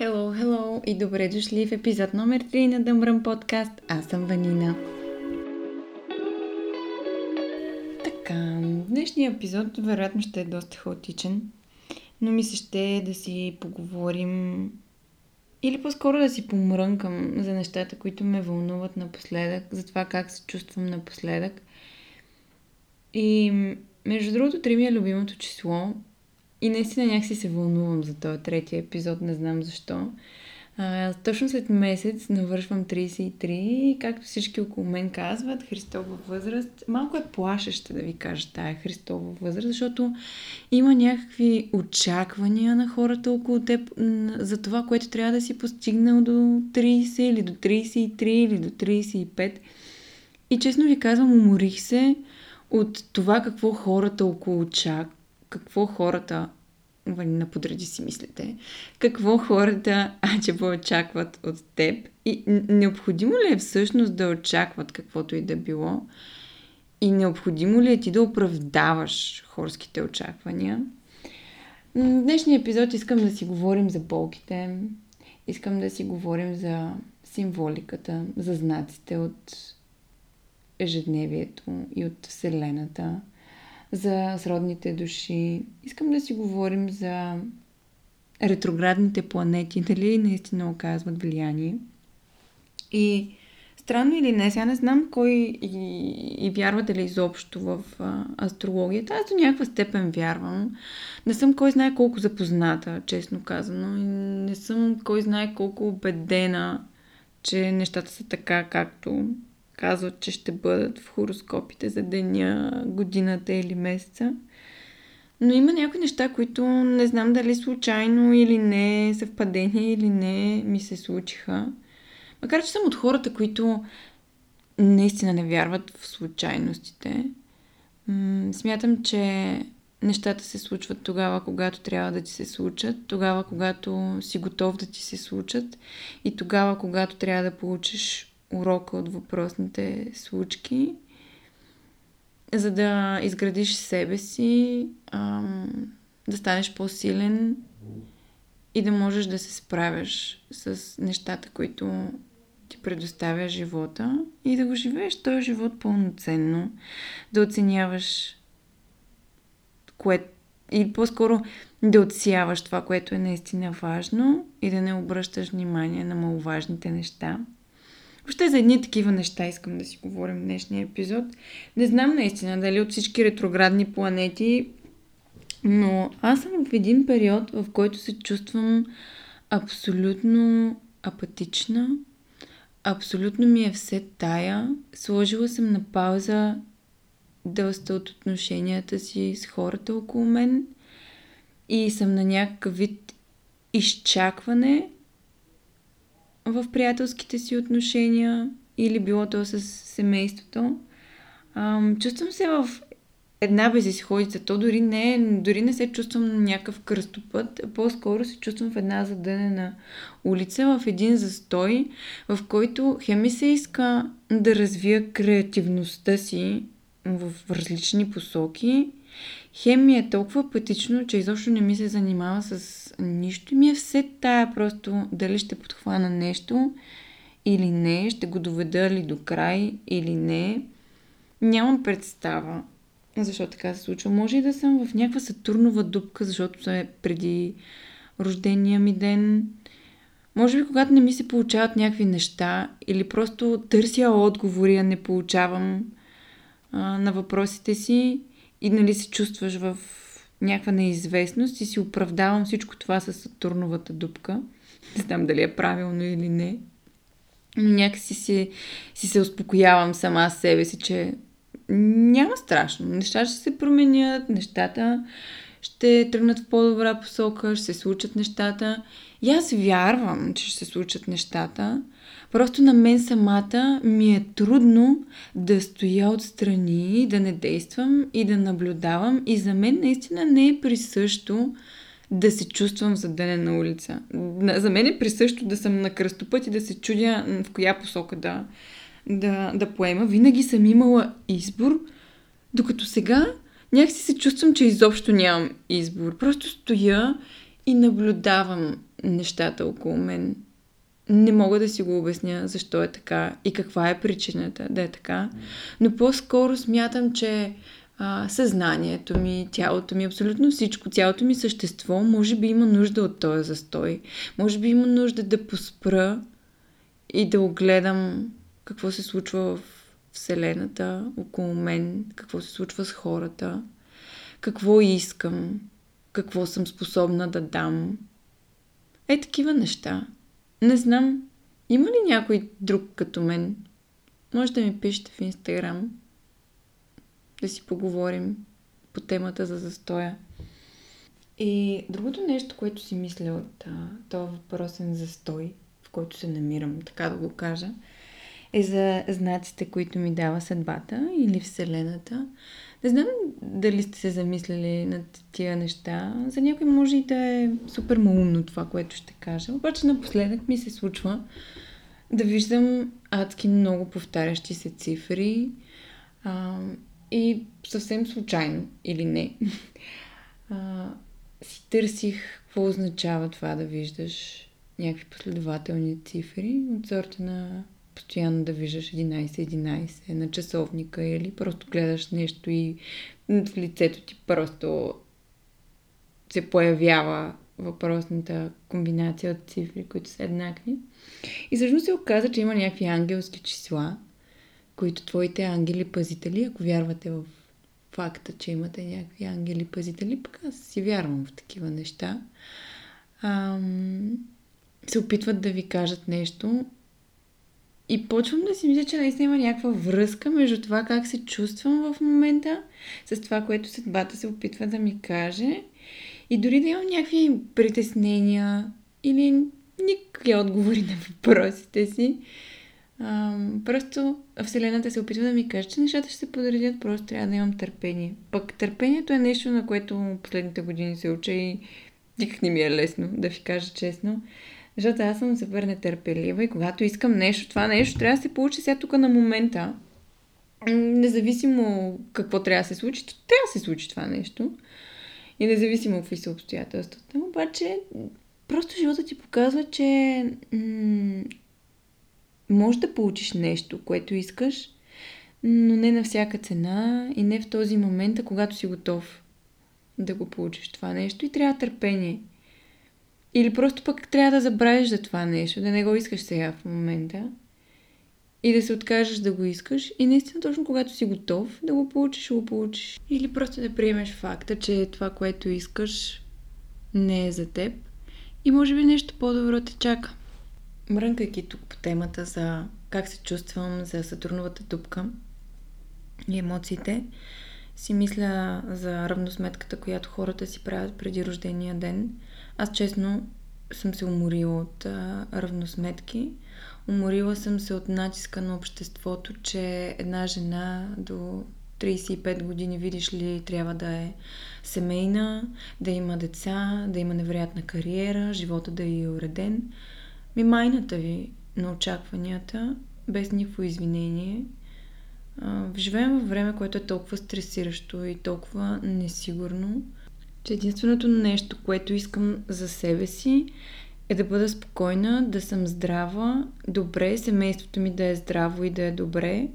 Hello, hello и добре дошли в епизод номер 3 на Дъмбръм подкаст. Аз съм Ванина. Така, днешният епизод вероятно ще е доста хаотичен, но ми се ще да си поговорим или по-скоро да си помрънкам за нещата, които ме вълнуват напоследък, за това как се чувствам напоследък. И между другото, 3 ми е любимото число, и наистина някакси се вълнувам за този третия епизод, не знам защо. А, точно след месец навършвам 33 и както всички около мен казват, Христова възраст, малко е плашеща да ви кажа тая Христова възраст, защото има някакви очаквания на хората около теб за това, което трябва да си постигнал до 30 или до 33 или до 35. И честно ви казвам, уморих се от това какво хората около чак, какво хората на подреди си мислите, какво хората ачеба очакват от теб? И необходимо ли е всъщност да очакват каквото и да било? И необходимо ли е ти да оправдаваш хорските очаквания. В днешния епизод искам да си говорим за болките, искам да си говорим за символиката, за знаците от ежедневието и от Вселената – за сродните души. Искам да си говорим за ретроградните планети, дали наистина оказват влияние. И странно или не, сега не знам кой и, и вярвате ли изобщо в а, астрологията. Аз до някаква степен вярвам. Не съм кой знае колко запозната, честно казано. И не съм кой знае колко убедена, че нещата са така, както казват, че ще бъдат в хороскопите за деня, годината или месеца. Но има някои неща, които не знам дали случайно или не, съвпадение или не, ми се случиха. Макар, че съм от хората, които наистина не вярват в случайностите. смятам, че нещата се случват тогава, когато трябва да ти се случат, тогава, когато си готов да ти се случат и тогава, когато трябва да получиш урока от въпросните случки, за да изградиш себе си, ам, да станеш по-силен и да можеш да се справяш с нещата, които ти предоставя живота и да го живееш този живот пълноценно, да оценяваш кое... и по-скоро да отсяваш това, което е наистина важно и да не обръщаш внимание на маловажните неща. Въобще за едни такива неща искам да си говорим в днешния епизод. Не знам наистина дали от всички ретроградни планети, но аз съм в един период, в който се чувствам абсолютно апатична. Абсолютно ми е все тая. Сложила съм на пауза доста от отношенията си с хората около мен и съм на някакъв вид изчакване в приятелските си отношения или било то с семейството. Ам, чувствам се в една безисходица. То дори не, дори не се чувствам на някакъв кръстопът, по-скоро се чувствам в една задънена улица, в един застой, в който хеми се иска да развия креативността си в различни посоки, Хем ми е толкова пътично, че изобщо не ми се занимава с нищо ми е все тая просто дали ще подхвана нещо или не, ще го доведа ли до край или не. Нямам представа защо така се случва. Може и да съм в някаква сатурнова дупка, защото е преди рождения ми ден. Може би, когато не ми се получават някакви неща или просто търся отговори, а не получавам а, на въпросите си и нали се чувстваш в някаква неизвестност и си оправдавам всичко това с Сатурновата дупка. Не знам дали е правилно или не. Но някакси си, си се успокоявам сама с себе си, че няма страшно. Нещата ще се променят, нещата ще тръгнат в по-добра посока, ще се случат нещата. И аз вярвам, че ще се случат нещата, Просто на мен самата ми е трудно да стоя отстрани, да не действам и да наблюдавам. И за мен наистина не е присъщо да се чувствам задънен на улица. За мен е присъщо да съм на кръстопът и да се чудя в коя посока да, да, да поема. Винаги съм имала избор, докато сега някакси се чувствам, че изобщо нямам избор. Просто стоя и наблюдавам нещата около мен. Не мога да си го обясня защо е така и каква е причината да е така, но по-скоро смятам, че а, съзнанието ми, тялото ми, абсолютно всичко, цялото ми същество, може би има нужда от този застой. Може би има нужда да поспра и да огледам какво се случва в Вселената, около мен, какво се случва с хората, какво искам, какво съм способна да дам. Е, такива неща. Не знам, има ли някой друг като мен? Може да ми пишете в Инстаграм да си поговорим по темата за застоя. И другото нещо, което си мисля от този въпросен застой, в който се намирам, така да го кажа, е за знаците, които ми дава съдбата или Вселената. Не знам дали сте се замисляли над тия неща. За някой може и да е супер малумно това, което ще кажа. Обаче напоследък ми се случва да виждам адски много повтарящи се цифри а, и съвсем случайно или не. А, си търсих какво означава това да виждаш някакви последователни цифри от сорта на постоянно да виждаш 11-11 на часовника или просто гледаш нещо и в лицето ти просто се появява въпросната комбинация от цифри, които са еднакви. И всъщност се оказа, че има някакви ангелски числа, които твоите ангели-пазители, ако вярвате в факта, че имате някакви ангели-пазители, пък аз си вярвам в такива неща, ам, се опитват да ви кажат нещо и почвам да си мисля, че наистина има някаква връзка между това как се чувствам в момента с това, което съдбата се опитва да ми каже. И дори да имам някакви притеснения или никакви отговори на въпросите си, просто Вселената се опитва да ми каже, че нещата ще се подредят, просто трябва да имам търпение. Пък търпението е нещо, на което последните години се уча и никак не ми е лесно, да ви кажа честно. Защото аз съм супер нетърпелива и когато искам нещо, това нещо трябва да се получи сега тук на момента. Независимо какво трябва да се случи, трябва да се случи това нещо. И независимо какви са обстоятелствата. Обаче, просто живота ти показва, че м- може да получиш нещо, което искаш, но не на всяка цена и не в този момент, а когато си готов да го получиш това нещо и трябва търпение. Или просто пък трябва да забравиш за това нещо, да не го искаш сега в момента и да се откажеш да го искаш и наистина точно когато си готов да го получиш, го получиш. Или просто да приемеш факта, че това, което искаш, не е за теб и може би нещо по-добро те чака. Мрънкайки тук по темата за как се чувствам за Сатурновата дупка и емоциите, си мисля за равносметката, която хората си правят преди рождения ден. Аз честно съм се уморила от а, равносметки. Уморила съм се от натиска на обществото, че една жена до 35 години, видиш ли, трябва да е семейна, да има деца, да има невероятна кариера, живота да е уреден. Ми майната ви на очакванията, без никакво извинение – живеем във време, което е толкова стресиращо и толкова несигурно, че единственото нещо, което искам за себе си е да бъда спокойна, да съм здрава, добре, семейството ми да е здраво и да е добре,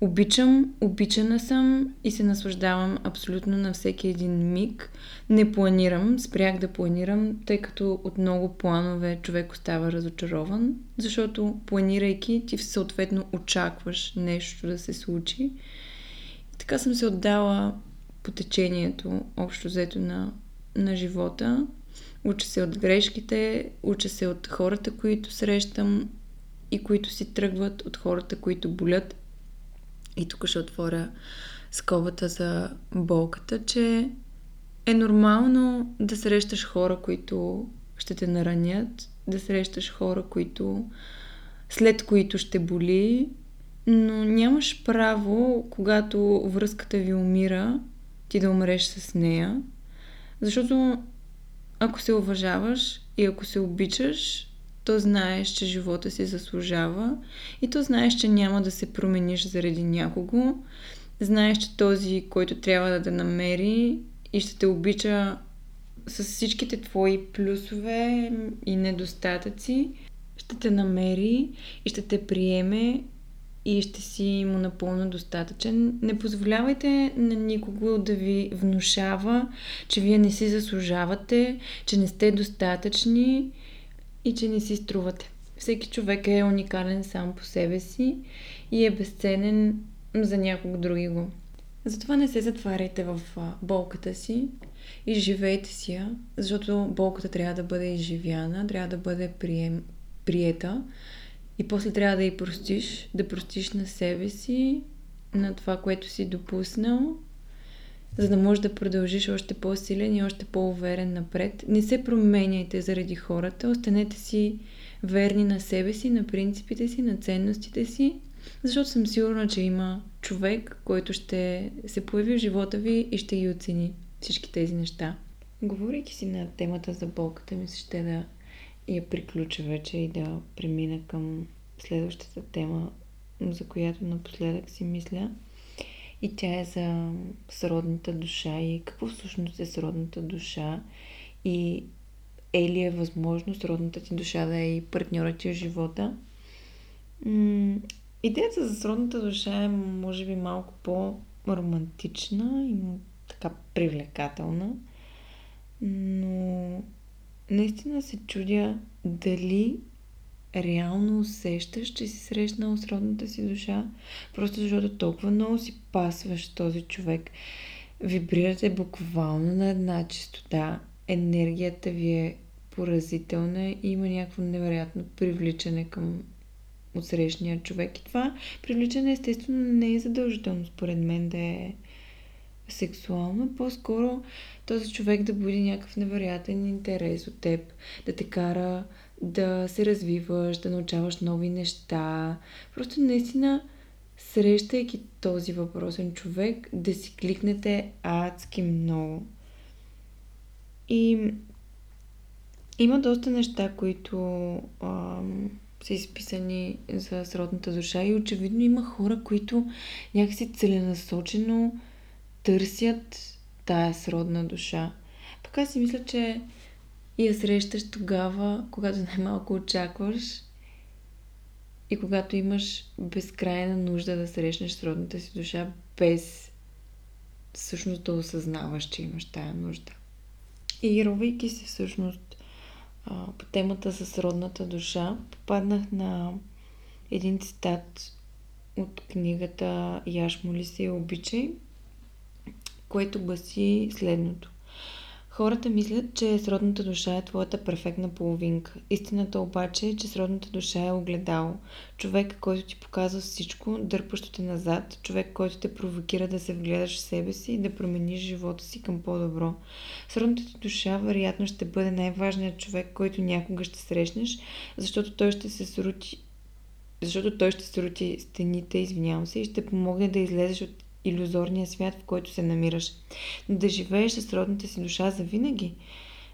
Обичам, обичана съм и се наслаждавам абсолютно на всеки един миг. Не планирам, спрях да планирам, тъй като от много планове човек остава разочарован, защото планирайки ти съответно очакваш нещо да се случи. И така съм се отдала по течението, общо взето на, на живота. Уча се от грешките, уча се от хората, които срещам и които си тръгват, от хората, които болят и тук ще отворя скобата за болката, че е нормално да срещаш хора, които ще те наранят, да срещаш хора, които след които ще боли, но нямаш право, когато връзката ви умира, ти да умреш с нея. Защото ако се уважаваш и ако се обичаш, то знаеш, че живота си заслужава и то знаеш, че няма да се промениш заради някого. Знаеш, че този, който трябва да те намери и ще те обича с всичките твои плюсове и недостатъци ще те намери и ще те приеме и ще си му напълно достатъчен. Не позволявайте на никого да ви внушава, че вие не си заслужавате, че не сте достатъчни и че не си струвате. Всеки човек е уникален сам по себе си и е безценен за някого други го. Затова не се затваряйте в болката си и живейте си я, защото болката трябва да бъде изживяна, трябва да бъде прием, приета и после трябва да и простиш, да простиш на себе си, на това, което си допуснал, за да можеш да продължиш още по-силен и още по-уверен напред. Не се променяйте заради хората, останете си верни на себе си, на принципите си, на ценностите си, защото съм сигурна, че има човек, който ще се появи в живота ви и ще ги оцени всички тези неща. Говорейки си на темата за болката, ми ще да я приключа вече и да премина към следващата тема, за която напоследък си мисля. И тя е за сродната душа и какво всъщност е сродната душа и е ли е възможно сродната ти душа да е и партньорът ти в живота. М- идеята за сродната душа е може би малко по-романтична и така привлекателна, но наистина се чудя дали реално усещаш, че си срещнал сродната си душа, просто защото толкова много си пасваш този човек. Вибрирате буквално на една чистота. Енергията ви е поразителна и има някакво невероятно привличане към отсрещния човек. И това привличане естествено не е задължително според мен да е сексуално, по-скоро този човек да буди някакъв невероятен интерес от теб, да те кара да се развиваш, да научаваш нови неща. Просто наистина, срещайки този въпросен човек, да си кликнете адски много. И има доста неща, които ам, са изписани за сродната душа и очевидно има хора, които някакси целенасочено търсят тая сродна душа. Аз си мисля, че я срещаш тогава, когато най-малко очакваш и когато имаш безкрайна нужда да срещнеш сродната си душа, без всъщност да осъзнаваш, че имаш тая нужда. И ровейки се всъщност по темата за сродната душа, попаднах на един цитат от книгата Яш моли се и обичай, което гласи следното. Хората мислят, че сродната душа е твоята перфектна половинка. Истината обаче е, че сродната душа е огледало. Човек, който ти показва всичко, дърпащо те назад. Човек, който те провокира да се вгледаш в себе си и да промениш живота си към по-добро. Сродната ти душа, вероятно, ще бъде най-важният човек, който някога ще срещнеш, защото той ще се срути защото той ще срути стените, извинявам се, и ще помогне да излезеш от иллюзорния свят, в който се намираш. Но да живееш с родната си душа за винаги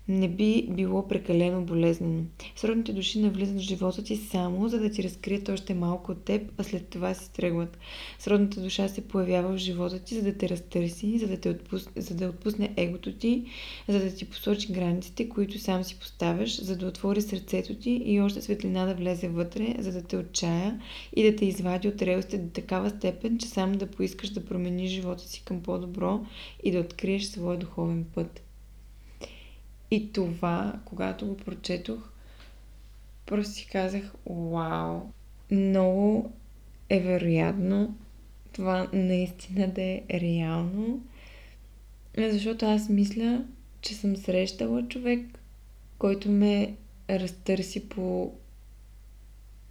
не би било прекалено болезнено. Сродните души навлизат в живота ти само, за да ти разкрият още малко от теб, а след това си тръгват. Сродната душа се появява в живота ти, за да те разтърси, за да, те отпусне, за да отпусне егото ти, за да ти посочи границите, които сам си поставяш, за да отвори сърцето ти и още светлина да влезе вътре, за да те отчая и да те извади от релсите до такава степен, че сам да поискаш да промениш живота си към по-добро и да откриеш своя духовен път. И това, когато го прочетох, просто си казах, вау, много е вероятно това наистина да е реално, защото аз мисля, че съм срещала човек, който ме разтърси по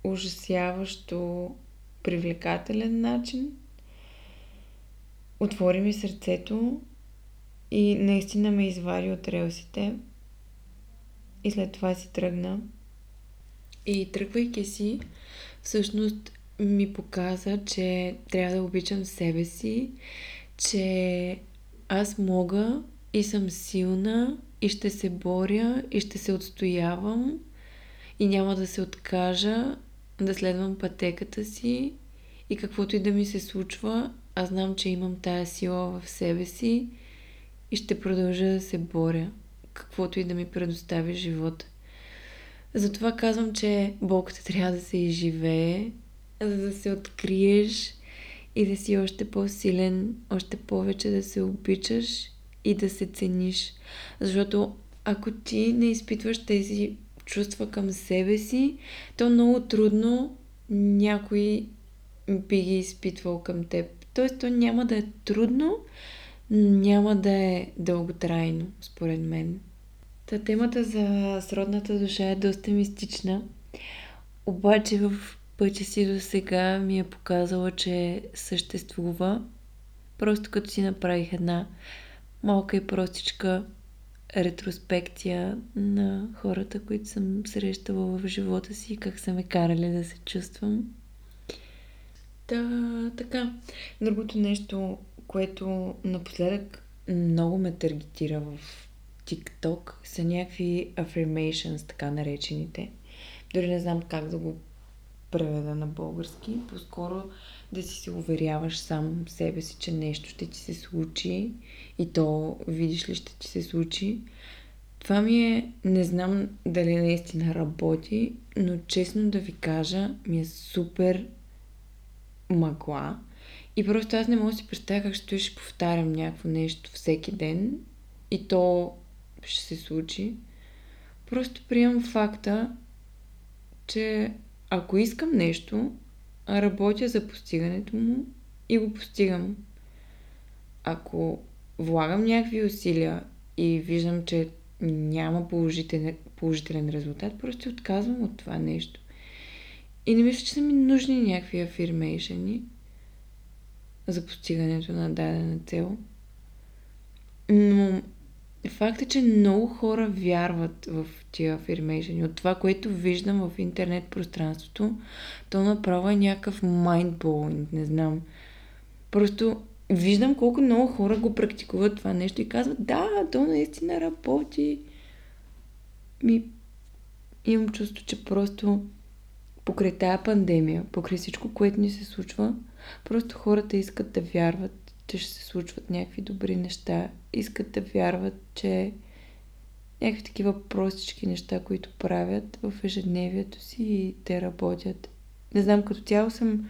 ужасяващо привлекателен начин. Отвори ми сърцето и наистина ме извади от релсите. И след това си тръгна. И тръгвайки си, всъщност ми показа, че трябва да обичам себе си, че аз мога и съм силна и ще се боря и ще се отстоявам и няма да се откажа да следвам пътеката си и каквото и да ми се случва, аз знам, че имам тая сила в себе си и ще продължа да се боря каквото и да ми предостави живота. Затова казвам, че болката трябва да се изживее, за да се откриеш и да си още по-силен, още повече да се обичаш и да се цениш. Защото ако ти не изпитваш тези чувства към себе си, то много трудно някой би ги изпитвал към теб. Тоест, то няма да е трудно, няма да е дълготрайно, според мен. Та темата за сродната душа е доста мистична, обаче в пътя си до сега ми е показала, че съществува. Просто като си направих една малка и простичка ретроспекция на хората, които съм срещала в живота си, как са ме карали да се чувствам. Та, така. Другото нещо, което напоследък много ме таргетира в TikTok, са някакви affirmations, така наречените. Дори не знам как да го преведа на български. По-скоро да си се уверяваш сам себе си, че нещо ще ти се случи и то видиш ли ще ти се случи. Това ми е, не знам дали наистина работи, но честно да ви кажа, ми е супер мъгла. И просто аз не мога да си представя как ще ще повтарям някакво нещо всеки ден и то ще се случи. Просто приемам факта, че ако искам нещо, работя за постигането му и го постигам. Ако влагам някакви усилия и виждам, че няма положителен, положителен резултат, просто отказвам от това нещо. И не мисля, че са ми нужни някакви афирмейшени за постигането на дадена цел. Но Факт е, че много хора вярват в тия афирмейшени. От това, което виждам в интернет пространството, то направо е някакъв mindblowing, не знам. Просто виждам колко много хора го практикуват това нещо и казват, да, то наистина работи. Ми, имам чувство, че просто покрай тая пандемия, покрай всичко, което ни се случва, просто хората искат да вярват че ще се случват някакви добри неща. Искат да вярват, че някакви такива простички неща, които правят в ежедневието си и те работят. Не знам, като цяло съм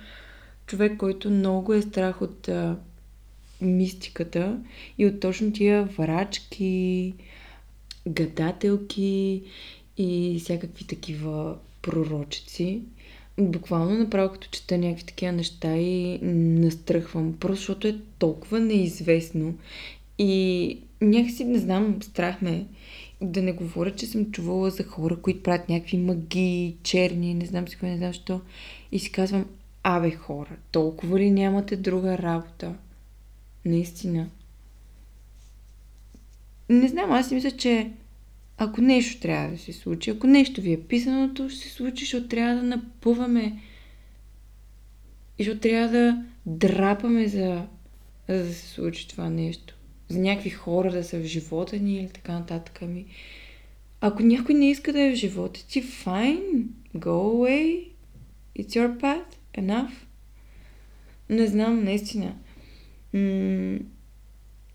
човек, който много е страх от а, мистиката и от точно тия врачки, гадателки и всякакви такива пророчици буквално направо като чета някакви такива неща и настръхвам, просто защото е толкова неизвестно и някакси, не знам, страх ме да не говоря, че съм чувала за хора, които правят някакви магии, черни, не знам си кой, не знам що. И си казвам, абе хора, толкова ли нямате друга работа? Наистина. Не знам, аз си мисля, че ако нещо трябва да се случи, ако нещо ви е писано, то ще се случи, защото трябва да напъваме и защото трябва да драпаме за, за да се случи това нещо. За някакви хора да са в живота ни или така нататък. Ами, ако някой не иска да е в живота ти, fine, go away, it's your path, enough. Не знам, наистина. М-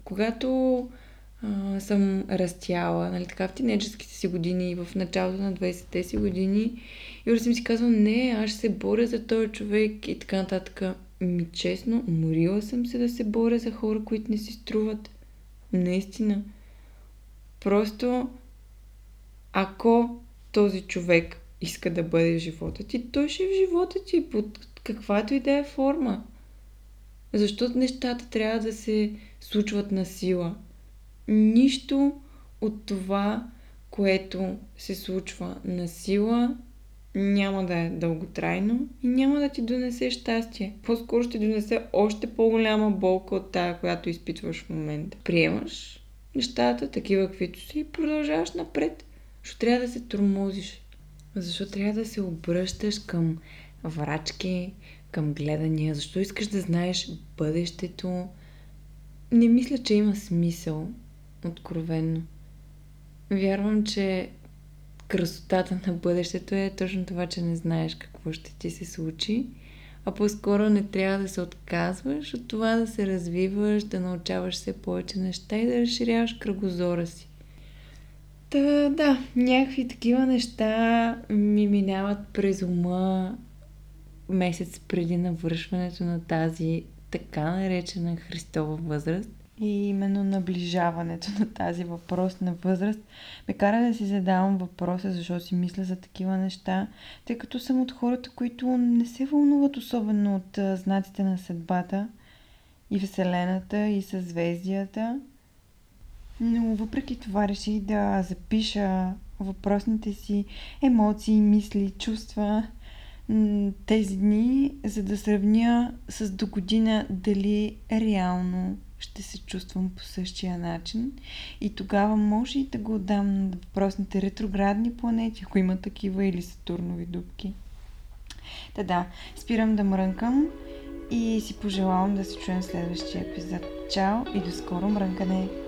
когато а, съм растяла, нали, така в тинейджерските си години в началото на 20-те си години. И уже съм си казвала, не, аз ще се боря за този човек и така нататък. Ми честно, уморила съм се да се боря за хора, които не си струват. Наистина. Просто, ако този човек иска да бъде в живота ти, той ще е в живота ти под каквато и да е форма. Защото нещата трябва да се случват на сила нищо от това, което се случва на сила, няма да е дълготрайно и няма да ти донесе щастие. По-скоро ще донесе още по-голяма болка от тая, която изпитваш в момента. Приемаш нещата, такива каквито си и продължаваш напред. Защо трябва да се тормозиш? Защо трябва да се обръщаш към врачки, към гледания? Защо искаш да знаеш бъдещето? Не мисля, че има смисъл откровенно. Вярвам, че красотата на бъдещето е точно това, че не знаеш какво ще ти се случи, а по-скоро не трябва да се отказваш от това да се развиваш, да научаваш все повече неща и да разширяваш кръгозора си. Та, да, някакви такива неща ми минават през ума месец преди навършването на тази така наречена Христова възраст. И именно наближаването на тази въпросна възраст ме кара да си задавам въпроса, защо си мисля за такива неща, тъй като съм от хората, които не се вълнуват особено от знаците на съдбата и Вселената и съзвездията. Но въпреки това реших да запиша въпросните си емоции, мисли, чувства тези дни, за да сравня с до година дали реално ще се чувствам по същия начин. И тогава може и да го отдам на въпросните ретроградни планети, ако има такива, или Сатурнови дубки. Та да, спирам да мрънкам и си пожелавам да се чуем в следващия епизод. Чао и до скоро мрънкане!